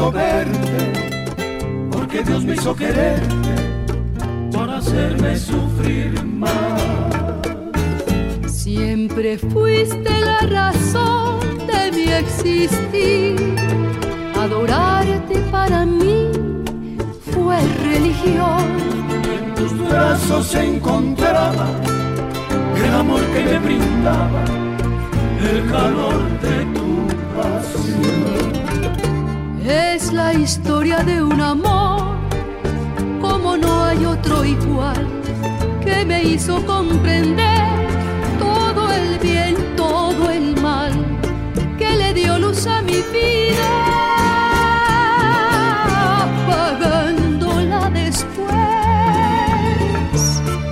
puedo verte, porque Dios me hizo quererte para hacerme sufrir más. Siempre fuiste la razón de mi existir. Adorarte para mí fue religión. En tus brazos se encontraba el amor que me brindaba, el calor de tu pasión. Es la historia de un amor como no hay otro igual que me hizo comprender todo el bien, todo el mal que le dio luz a mi vida, apagándola después.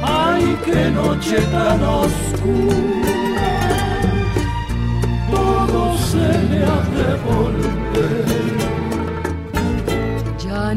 Ay, qué noche tan oscura, todo se me ha de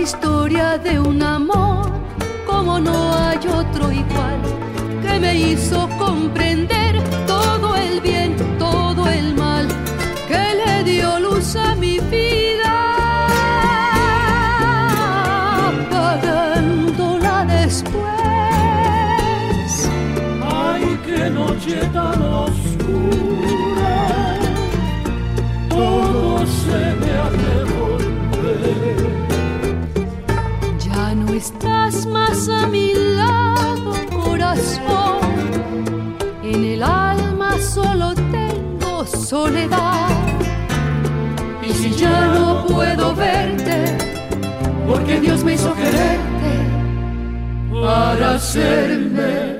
Historia de un amor soledad. Y si ya no puedo verte, porque Dios me hizo quererte para hacerme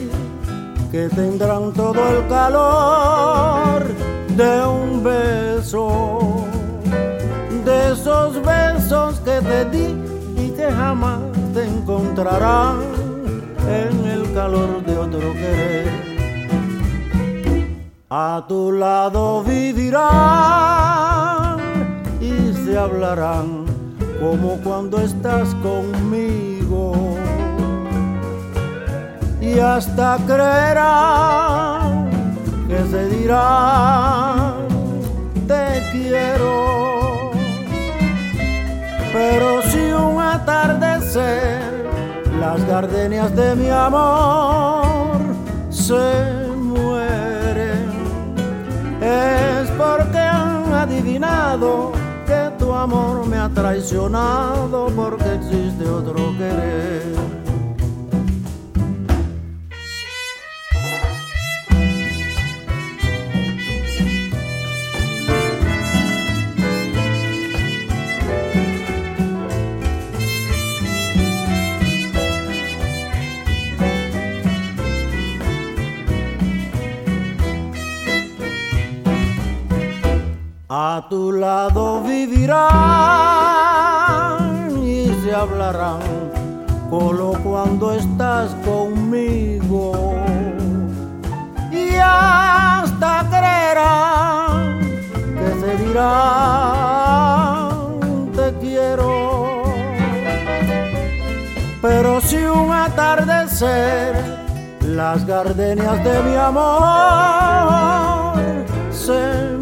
que tendrán todo el calor de un beso, de esos besos que te di y que jamás te encontrarán en el calor de otro querer. A tu lado vivirán y se hablarán como cuando estás conmigo y hasta creerán que se dirán te quiero. Pero si un atardecer las gardenias de mi amor se mueren, es porque han adivinado que tu amor me ha traicionado porque existe otro querer. A tu lado vivirá se hablarán, solo cuando estás conmigo. Y hasta creerán que se dirán te quiero. Pero si un atardecer las gardenias de mi amor se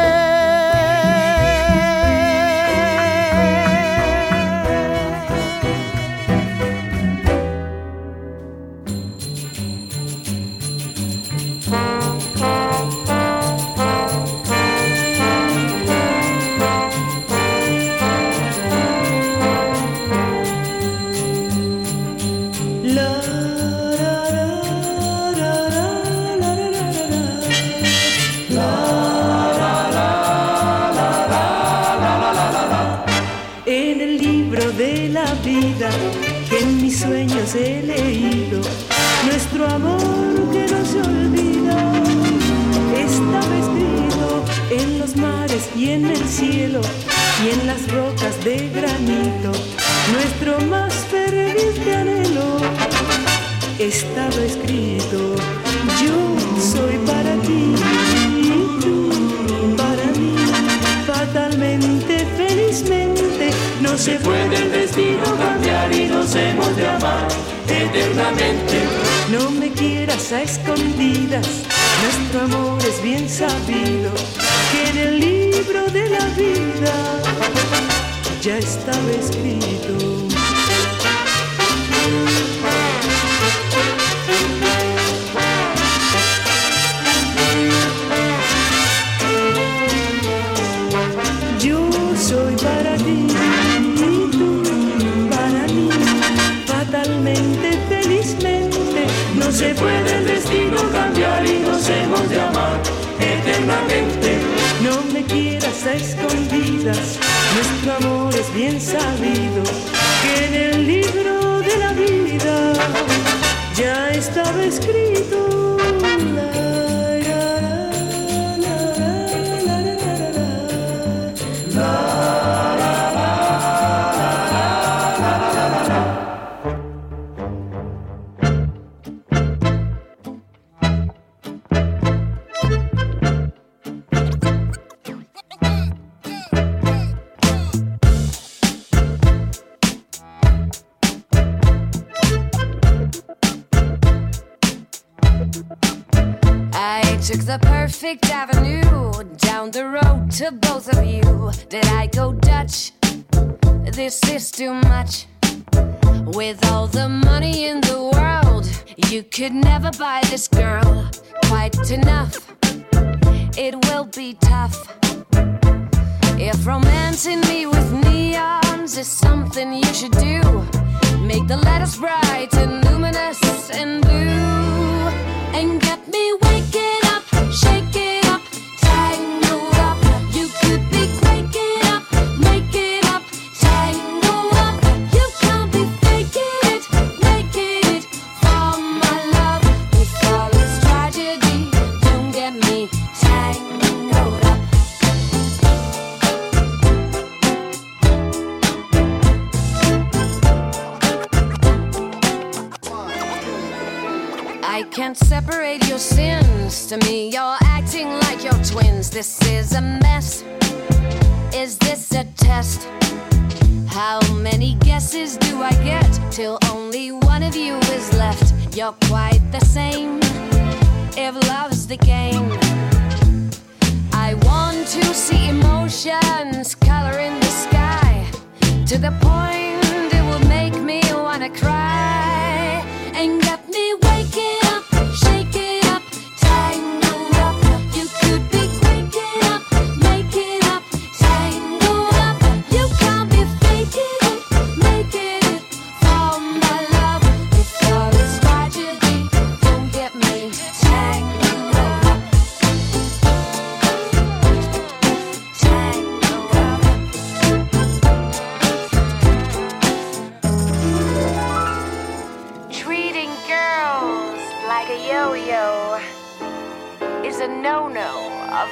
En el cielo y en las rocas de granito. Nuestro más ferviente anhelo estaba escrito. Yo soy para ti y tú para mí, fatalmente, felizmente no se puede el destino cambiar y nos hemos de amar eternamente. No me quieras a escondidas, nuestro amor es bien sabido que en libro de la vida ya estaba escrito. se puede el destino cambiar y nos hemos de amar eternamente. Quieras a escondidas, nuestro amor es bien sabido, que en el libro de la vida ya estaba escrito. Perfect avenue down the road to both of you. Did I go Dutch? This is too much. With all the money in the world, you could never buy this girl quite enough. It will be tough. If romancing me with neons is something you should do, make the letters bright and luminous and blue, and get me waking Shake it. Can't separate your sins. To me, you're acting like your twins. This is a mess. Is this a test? How many guesses do I get till only one of you is left? You're quite the same. If love's the game, I want to see emotions color in the sky to the point it will make me wanna cry and get me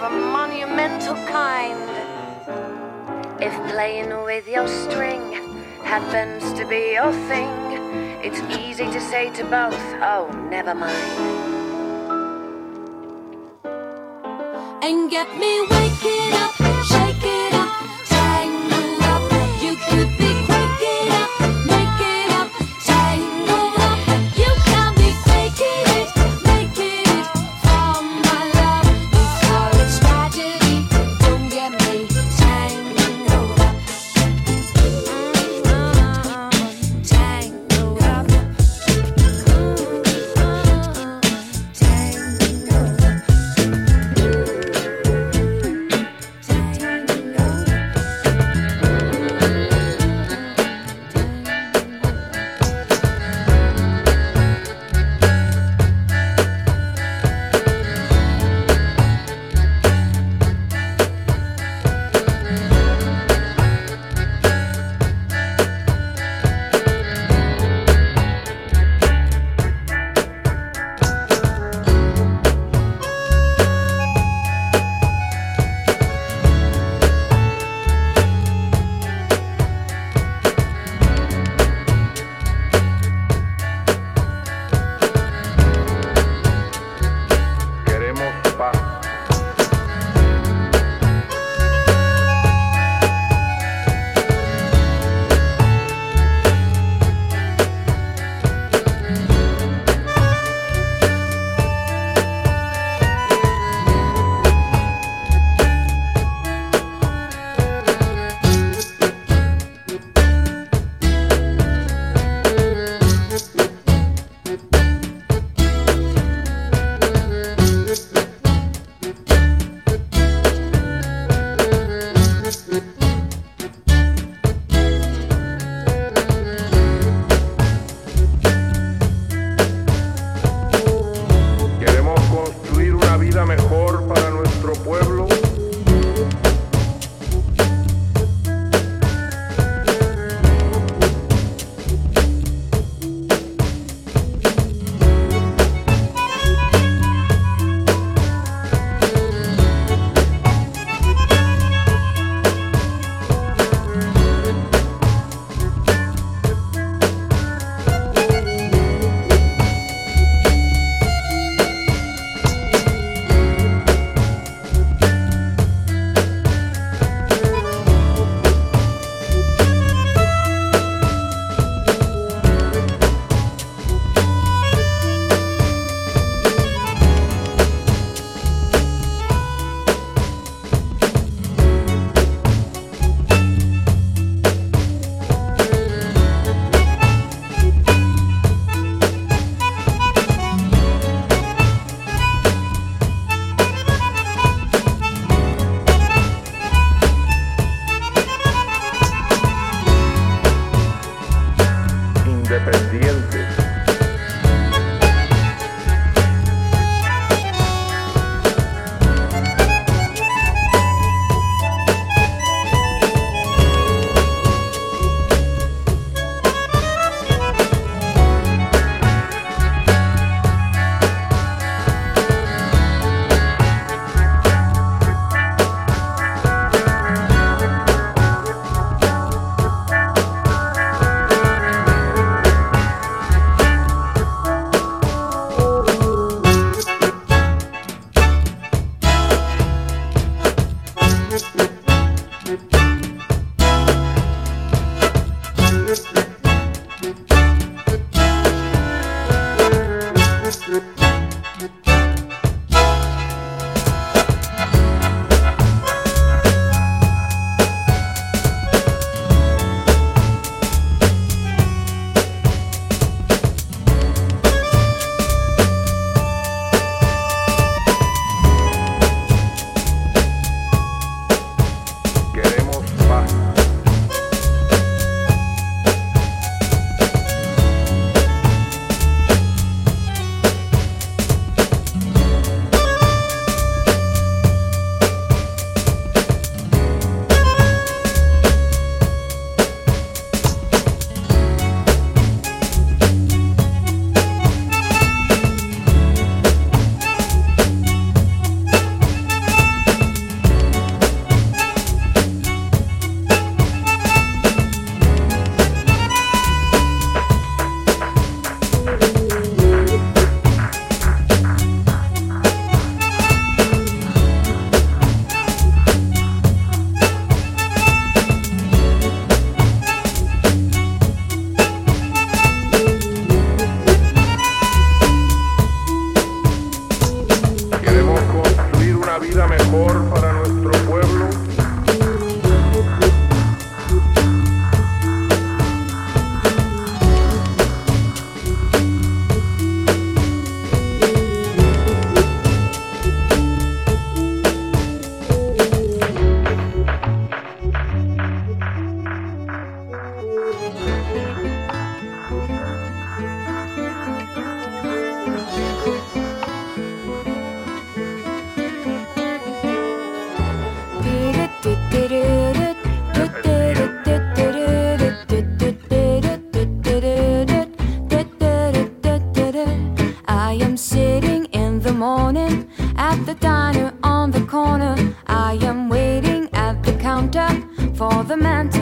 of a monumental kind. If playing with your string happens to be your thing, it's easy to say to both, oh, never mind. And get me waking up, for the man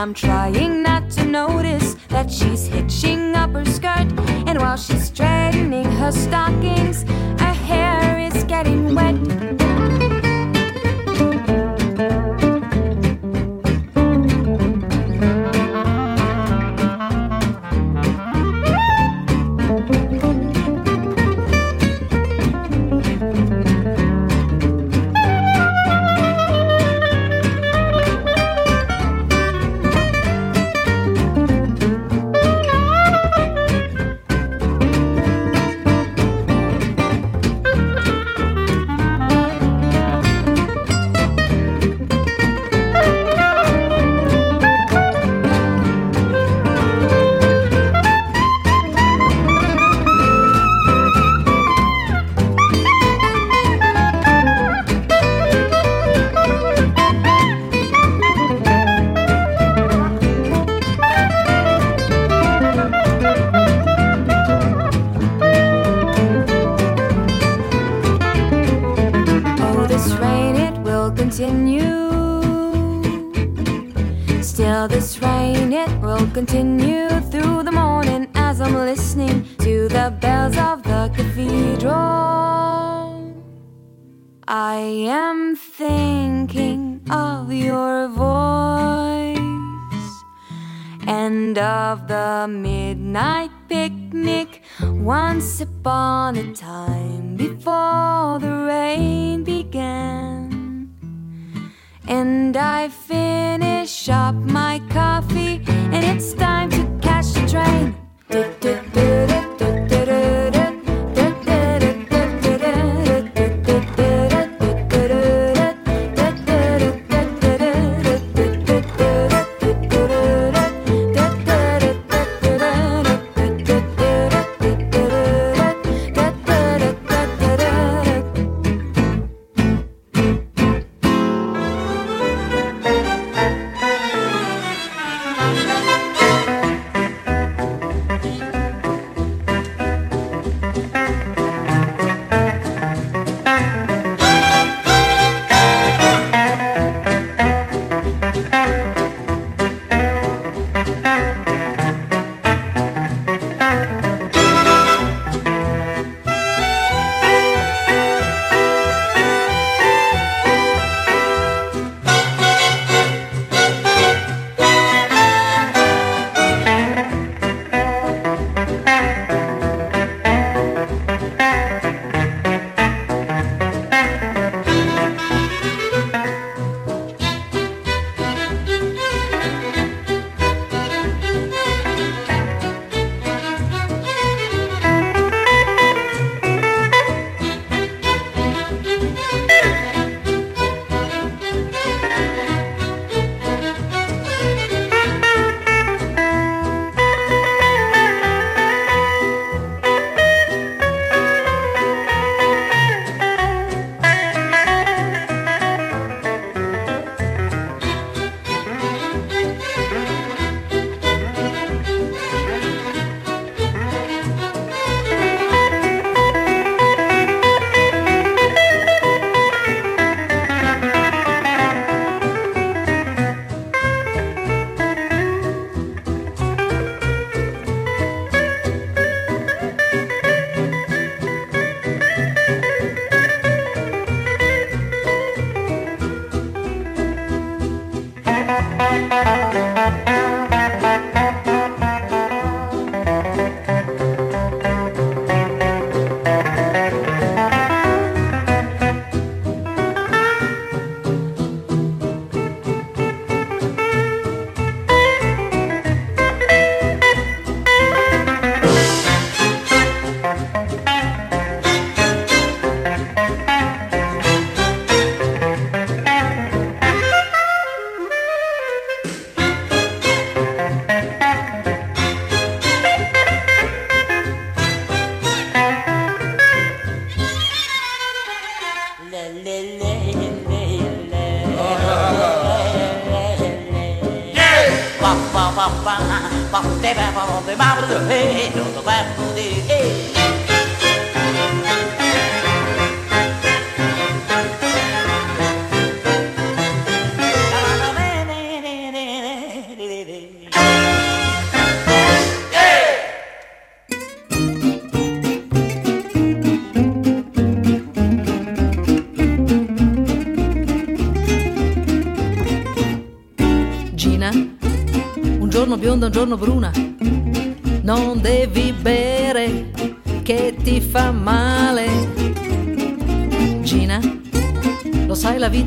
I'm trying Still, this rain it will continue through the morning as I'm listening to the bells of the cathedral. I am thinking of your voice and of the midnight picnic once upon a time before the rain began. And I finish up my coffee, and it's time to catch the train.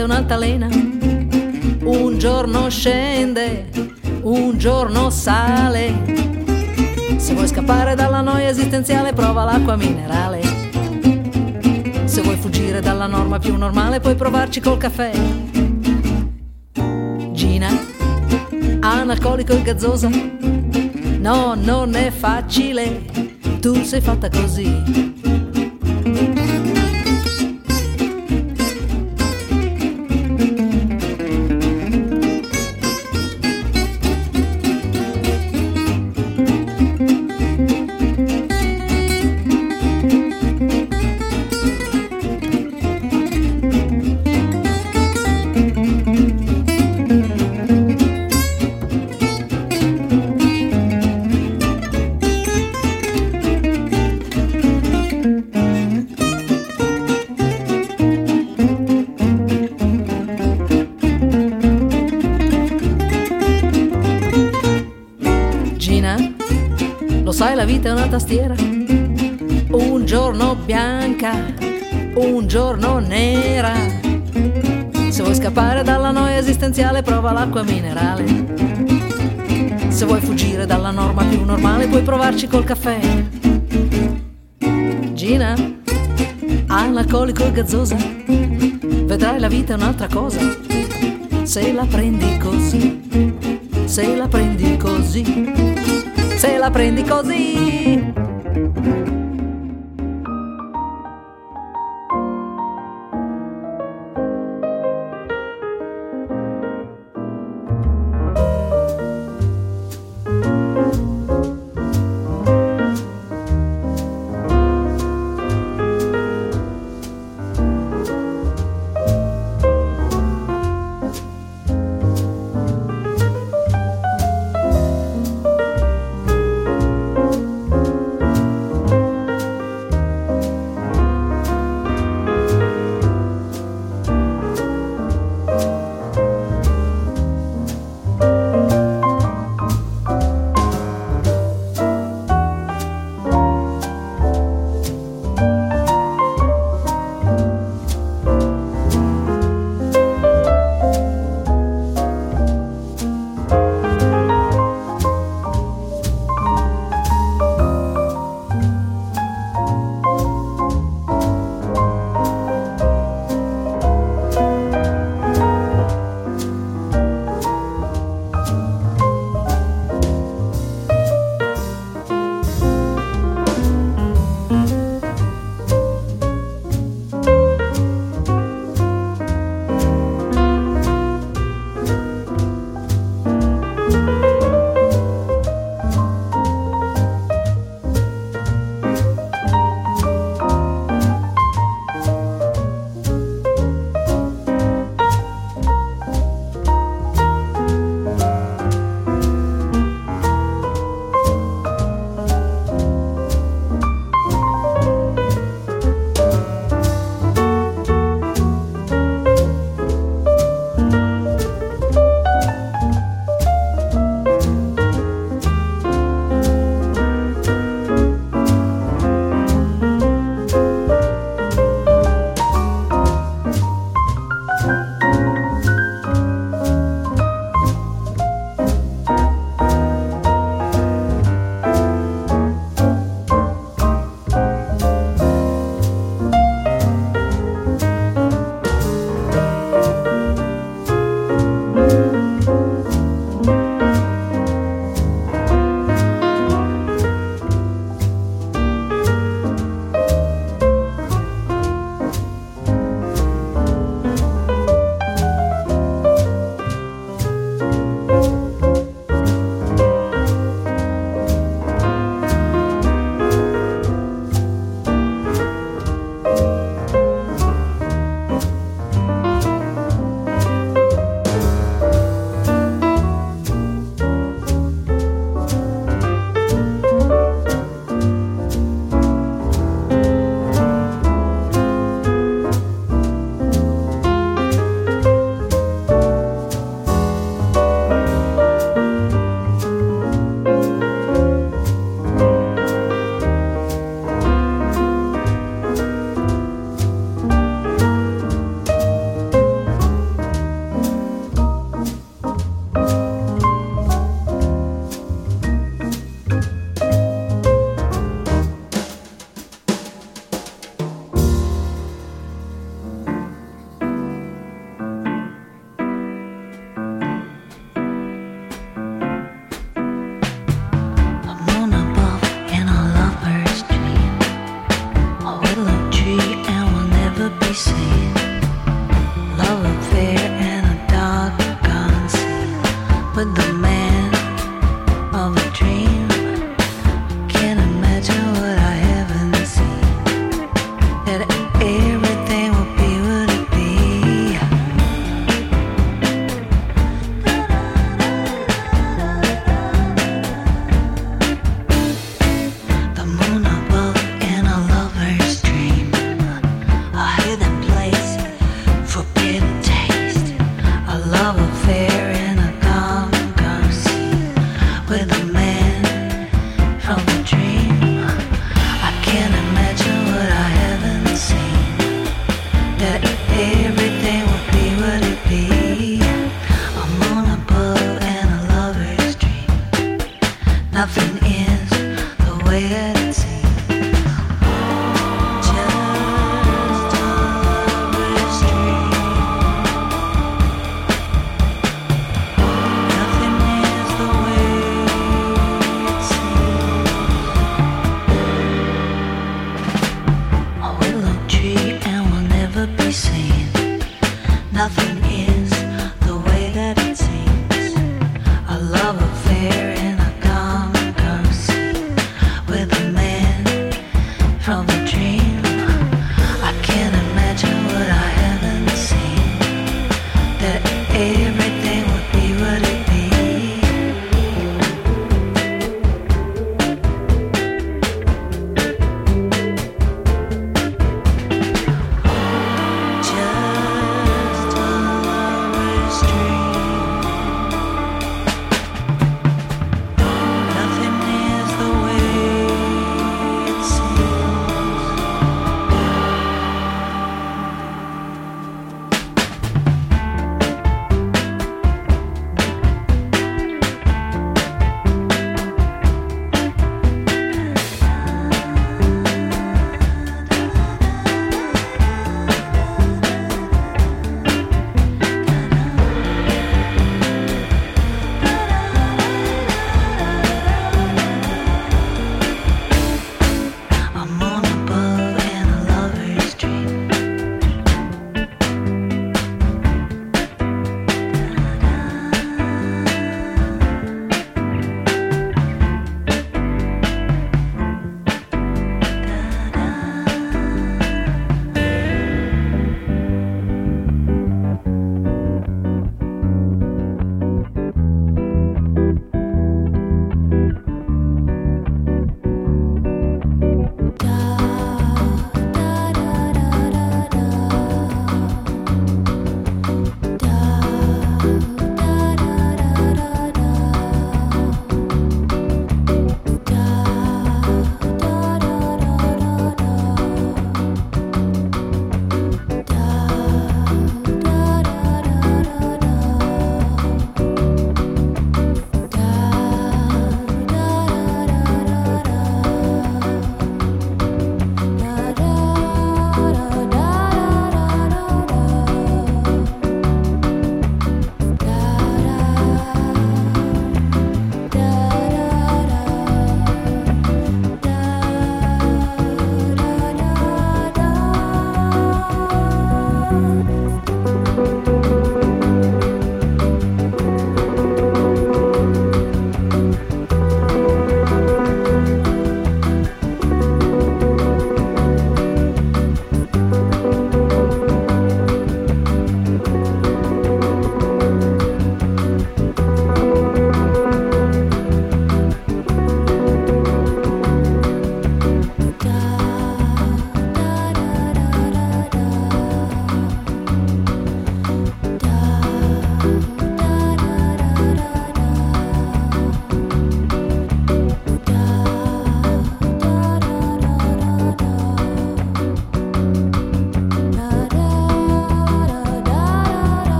È un'altalena. Un giorno scende, un giorno sale. Se vuoi scappare dalla noia esistenziale, prova l'acqua minerale. Se vuoi fuggire dalla norma più normale, puoi provarci col caffè. Gina analcolico e gazzosa. No, non è facile, tu sei fatta così. Tastiera, un giorno bianca, un giorno nera. Se vuoi scappare dalla noia esistenziale, prova l'acqua minerale. Se vuoi fuggire dalla norma più normale, puoi provarci col caffè. Gina, analcolico e gazzosa, vedrai la vita è un'altra cosa. Se la prendi così, se la prendi così se la prendi così.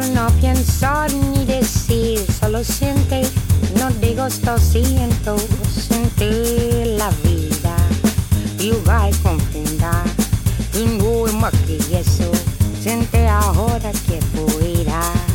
no pienso ni decir, solo siente, no digo esto, siento, sentir la vida. Y va a comprender, y no eso, siente ahora que fuera.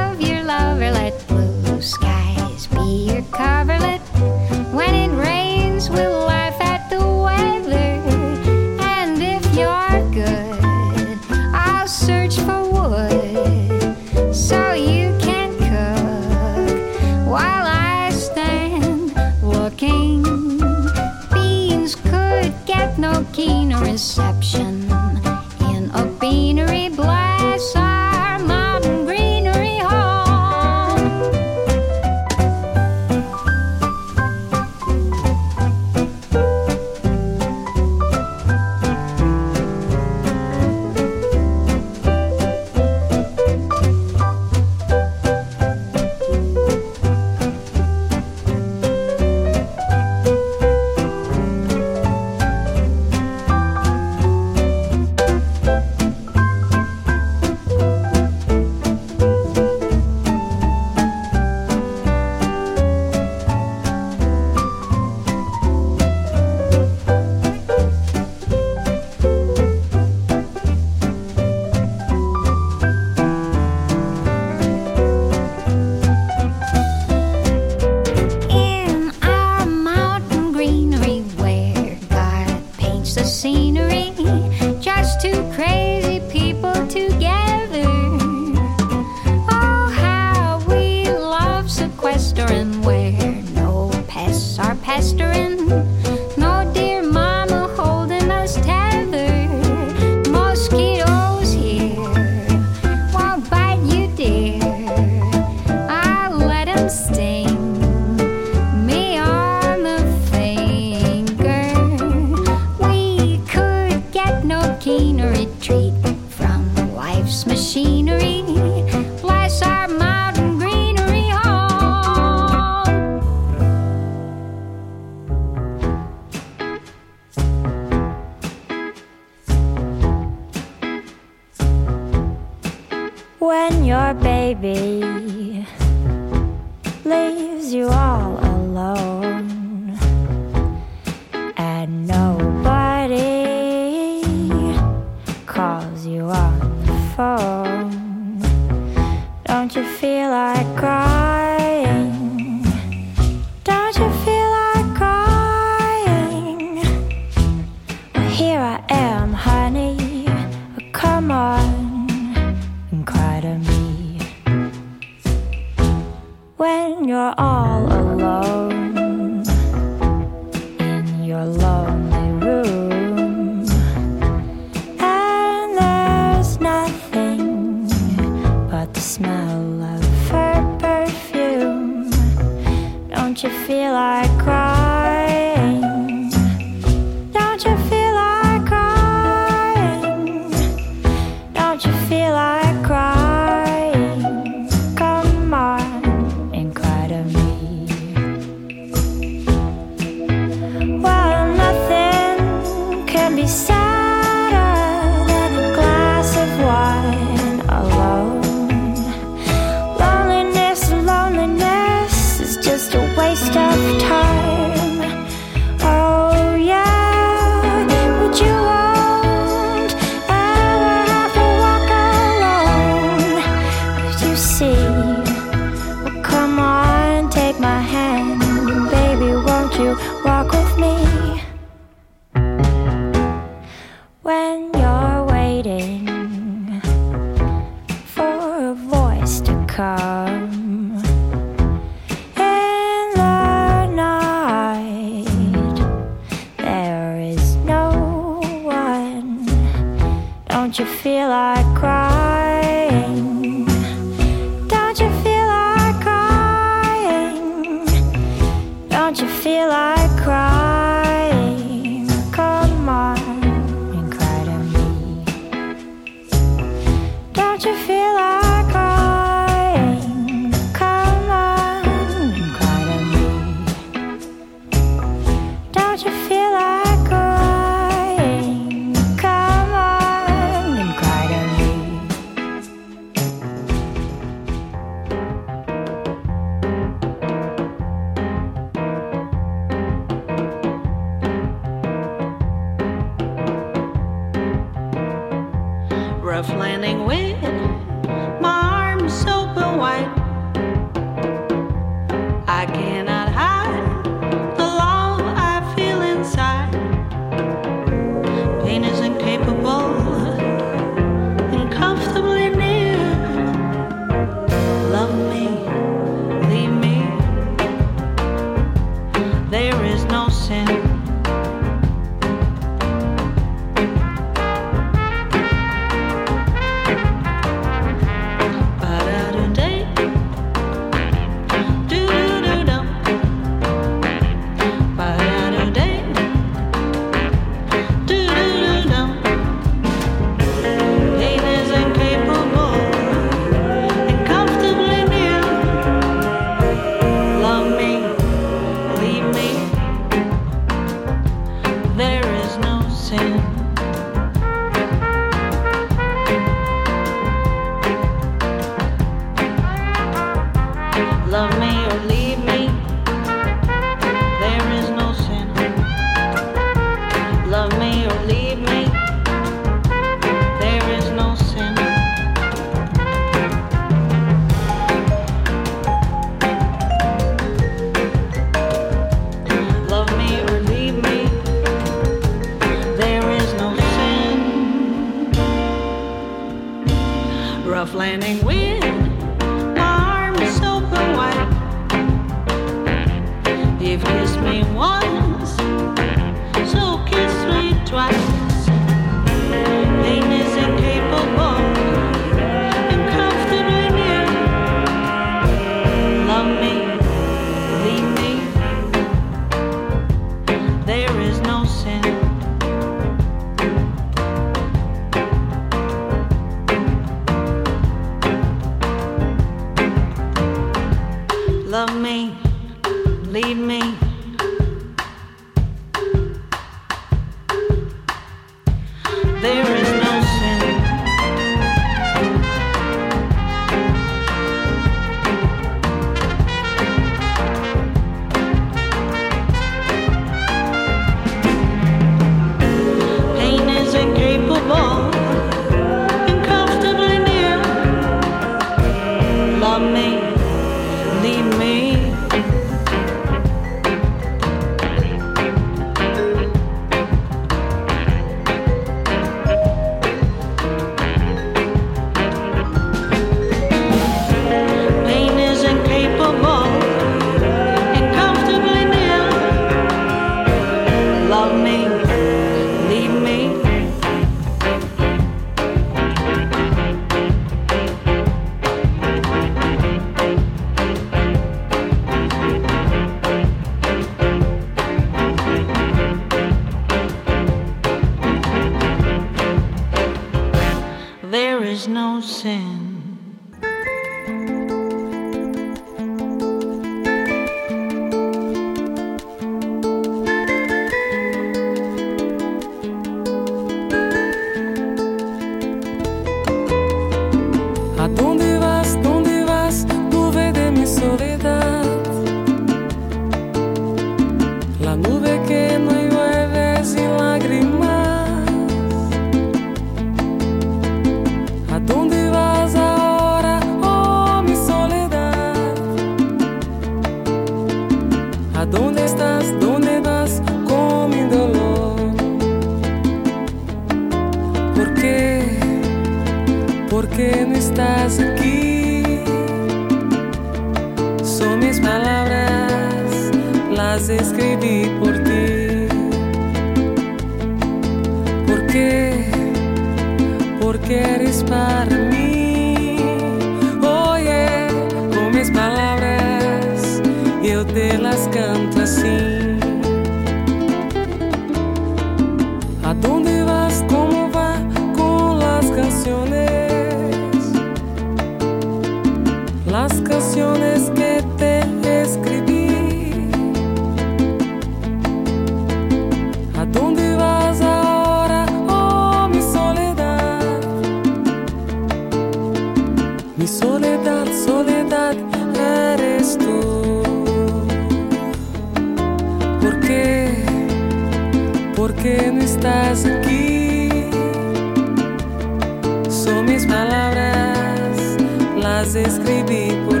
Las escribí por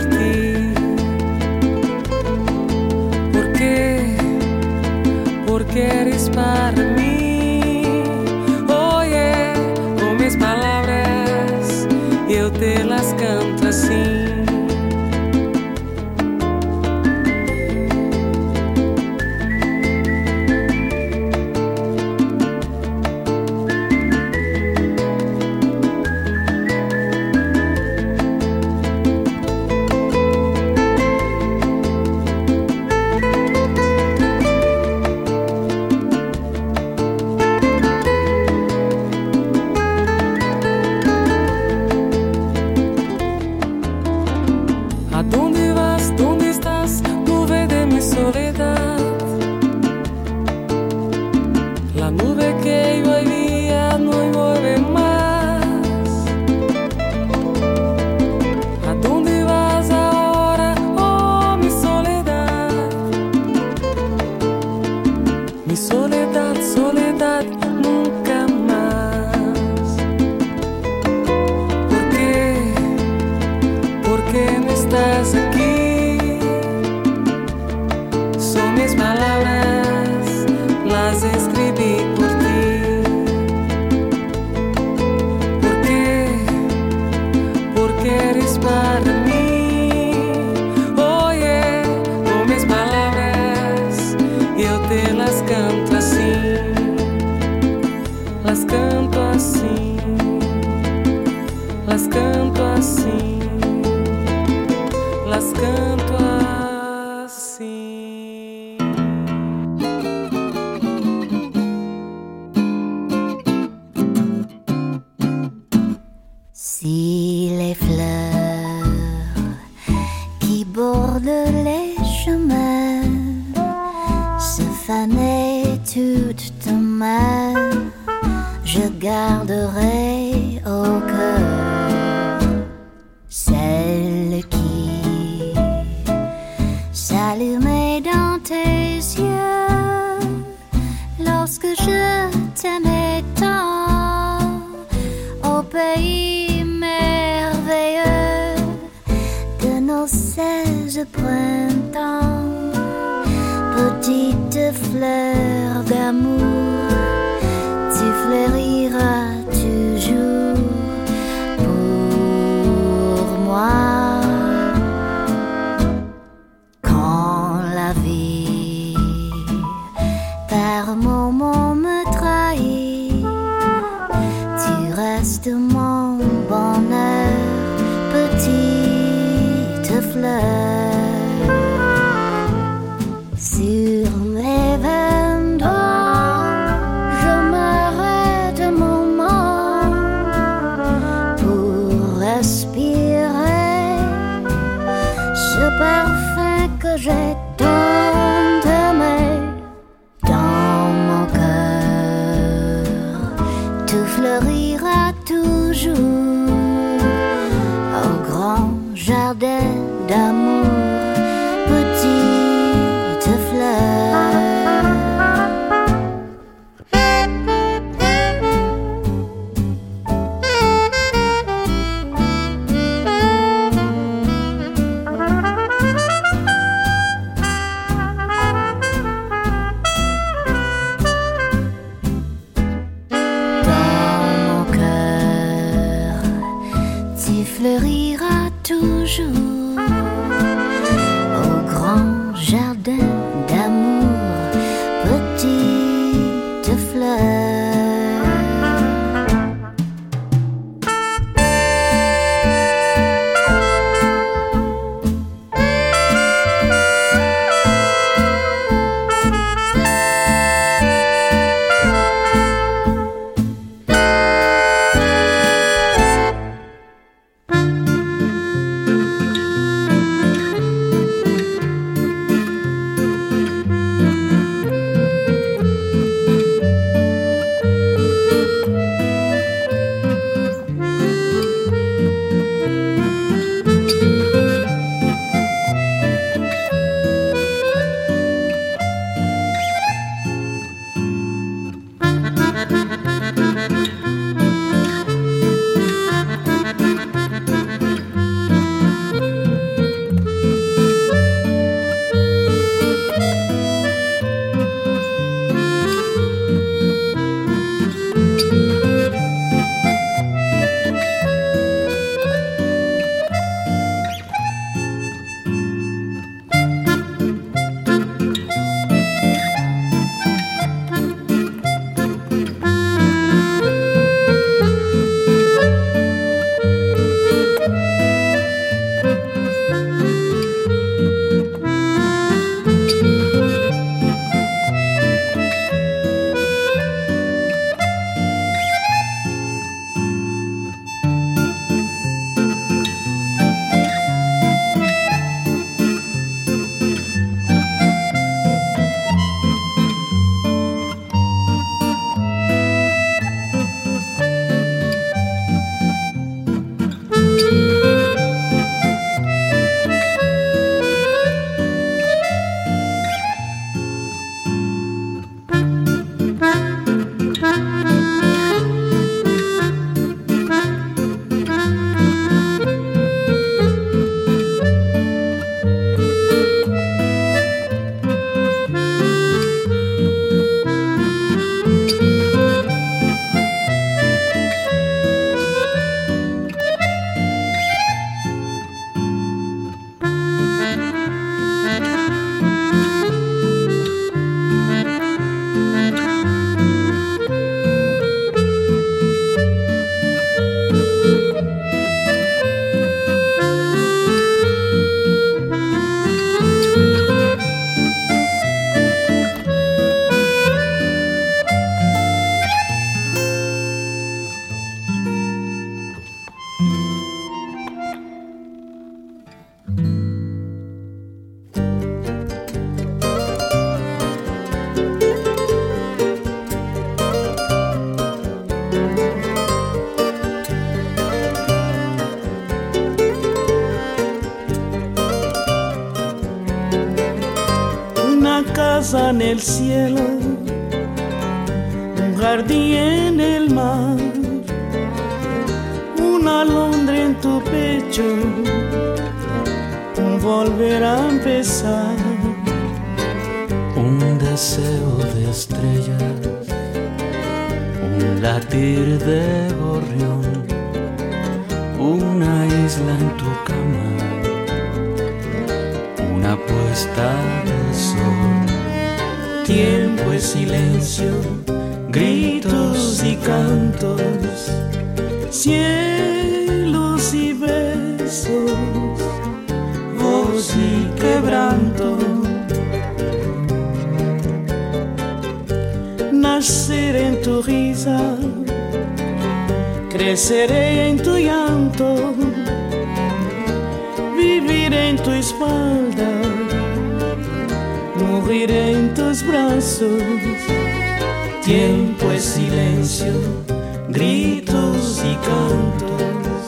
cantos,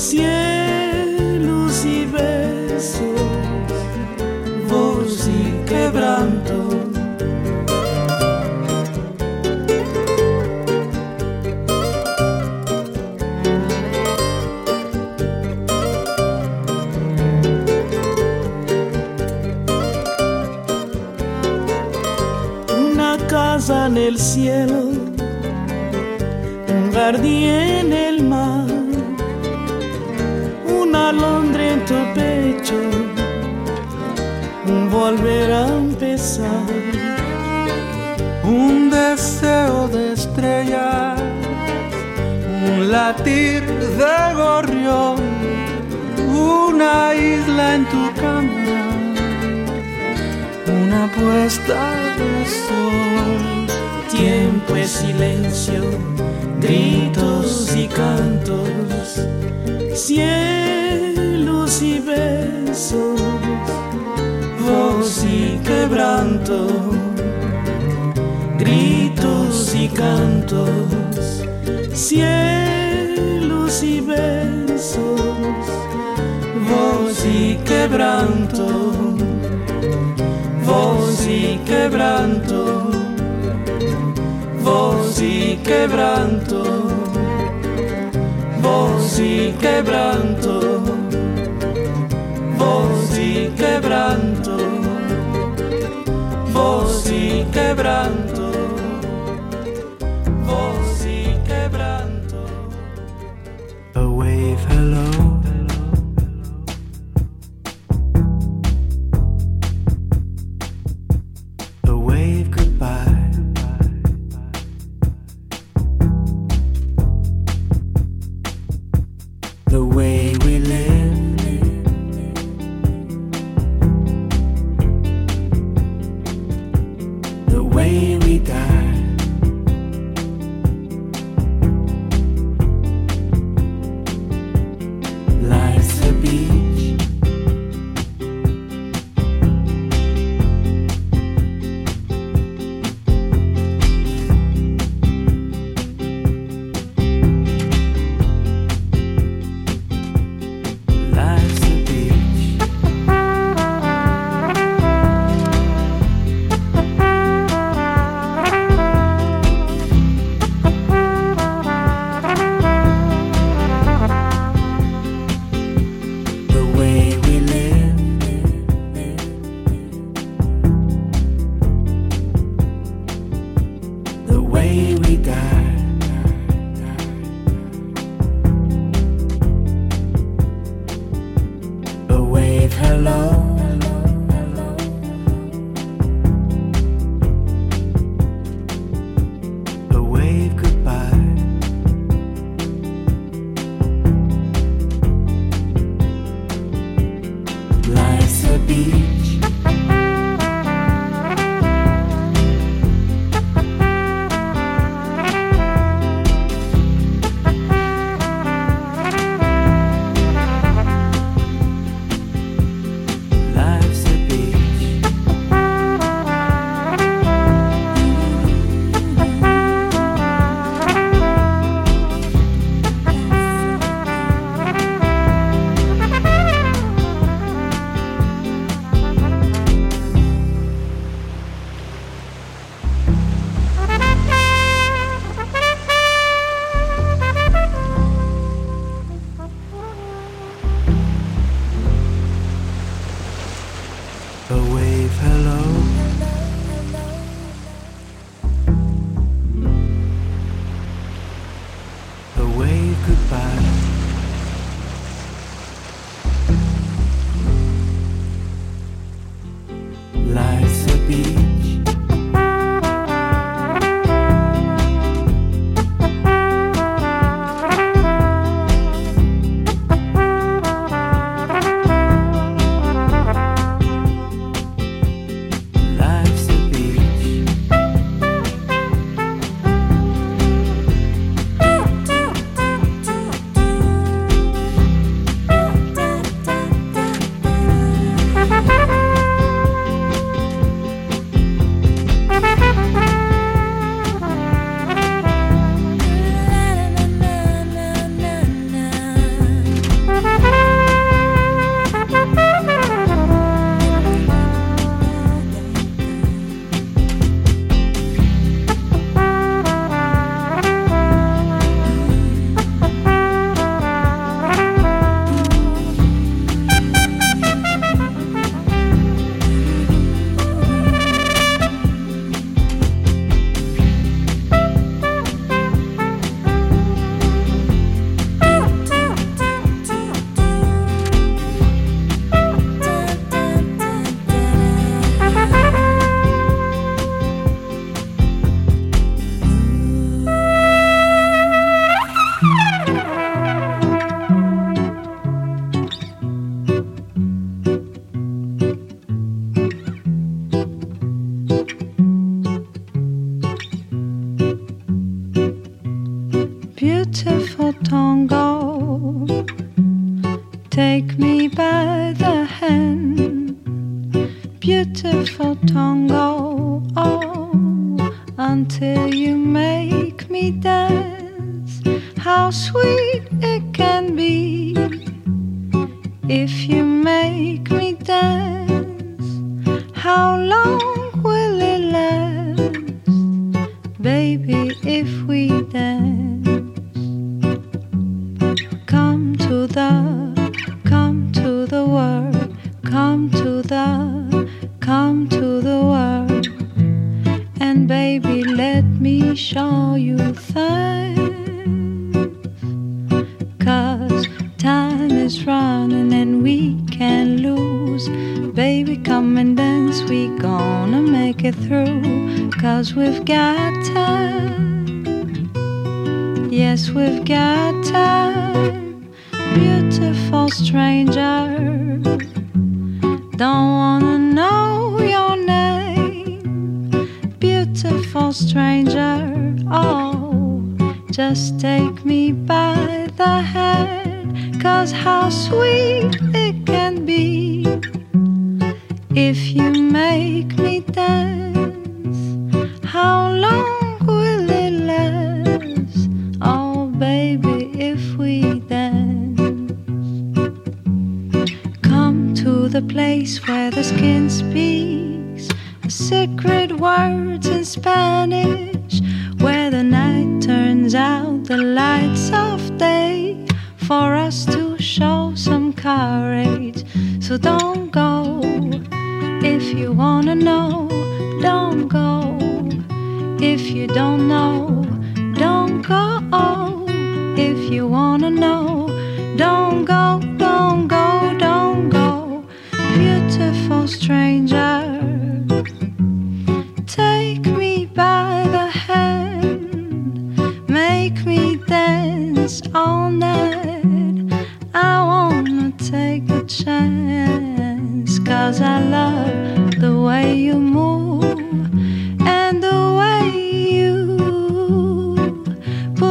cielos y besos, voz y quebranto. en el cielo, jardín en el mar, una alondra en tu pecho, un volver a empezar, un deseo de estrellas, un latir de gorrión, una isla en tu cama, una puesta de sol. Tiempo es silencio, gritos y cantos, cielos y besos, voz y quebranto, gritos y cantos, cielos y besos, voz y quebranto, voz y quebranto voz y quebranto, voz y quebranto, voz y quebranto, voz y quebranto,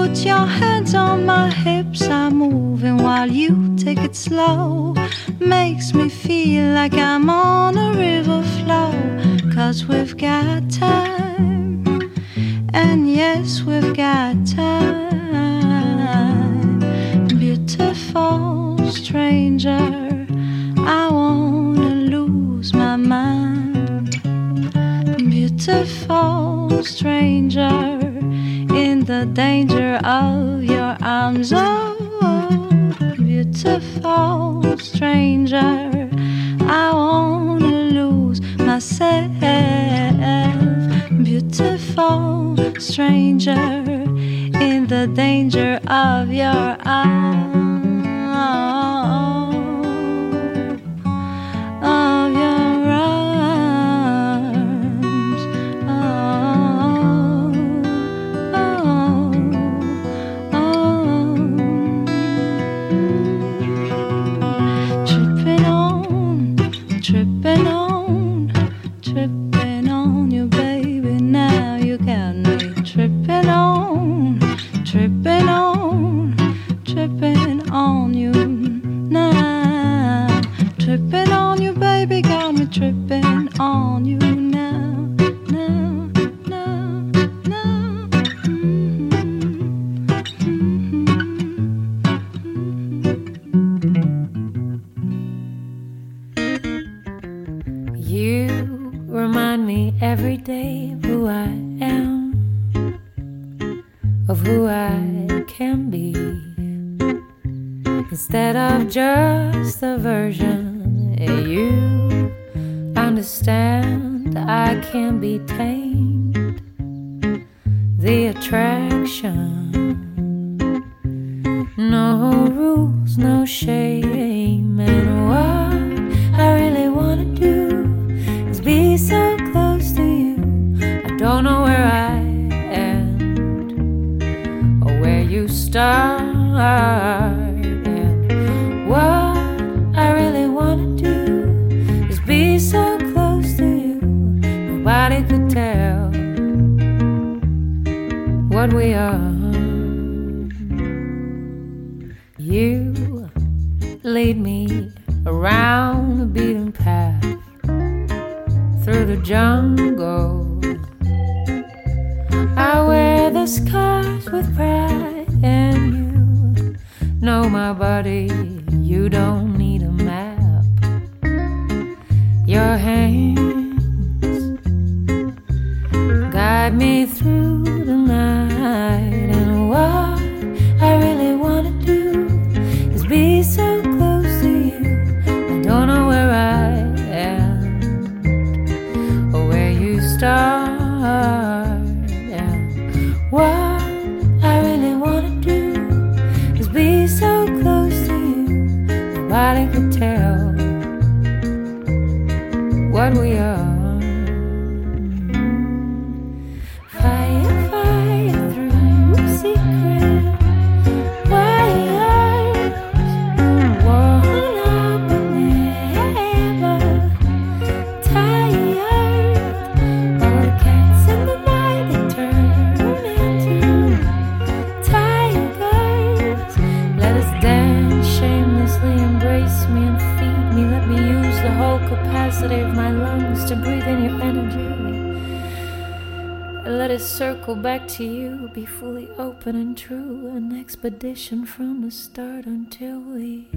Put your hands on my hips, I'm moving while you take it slow. Makes me feel like I'm on a river flow. Cause we've got time, and yes, we've got time. Beautiful stranger, I wanna lose my mind. Beautiful stranger the danger of your arms. Oh, beautiful stranger, I wanna lose myself. Beautiful stranger, in the danger of your arms. you don't be fully open and true. An expedition from the start until we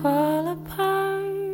fall apart.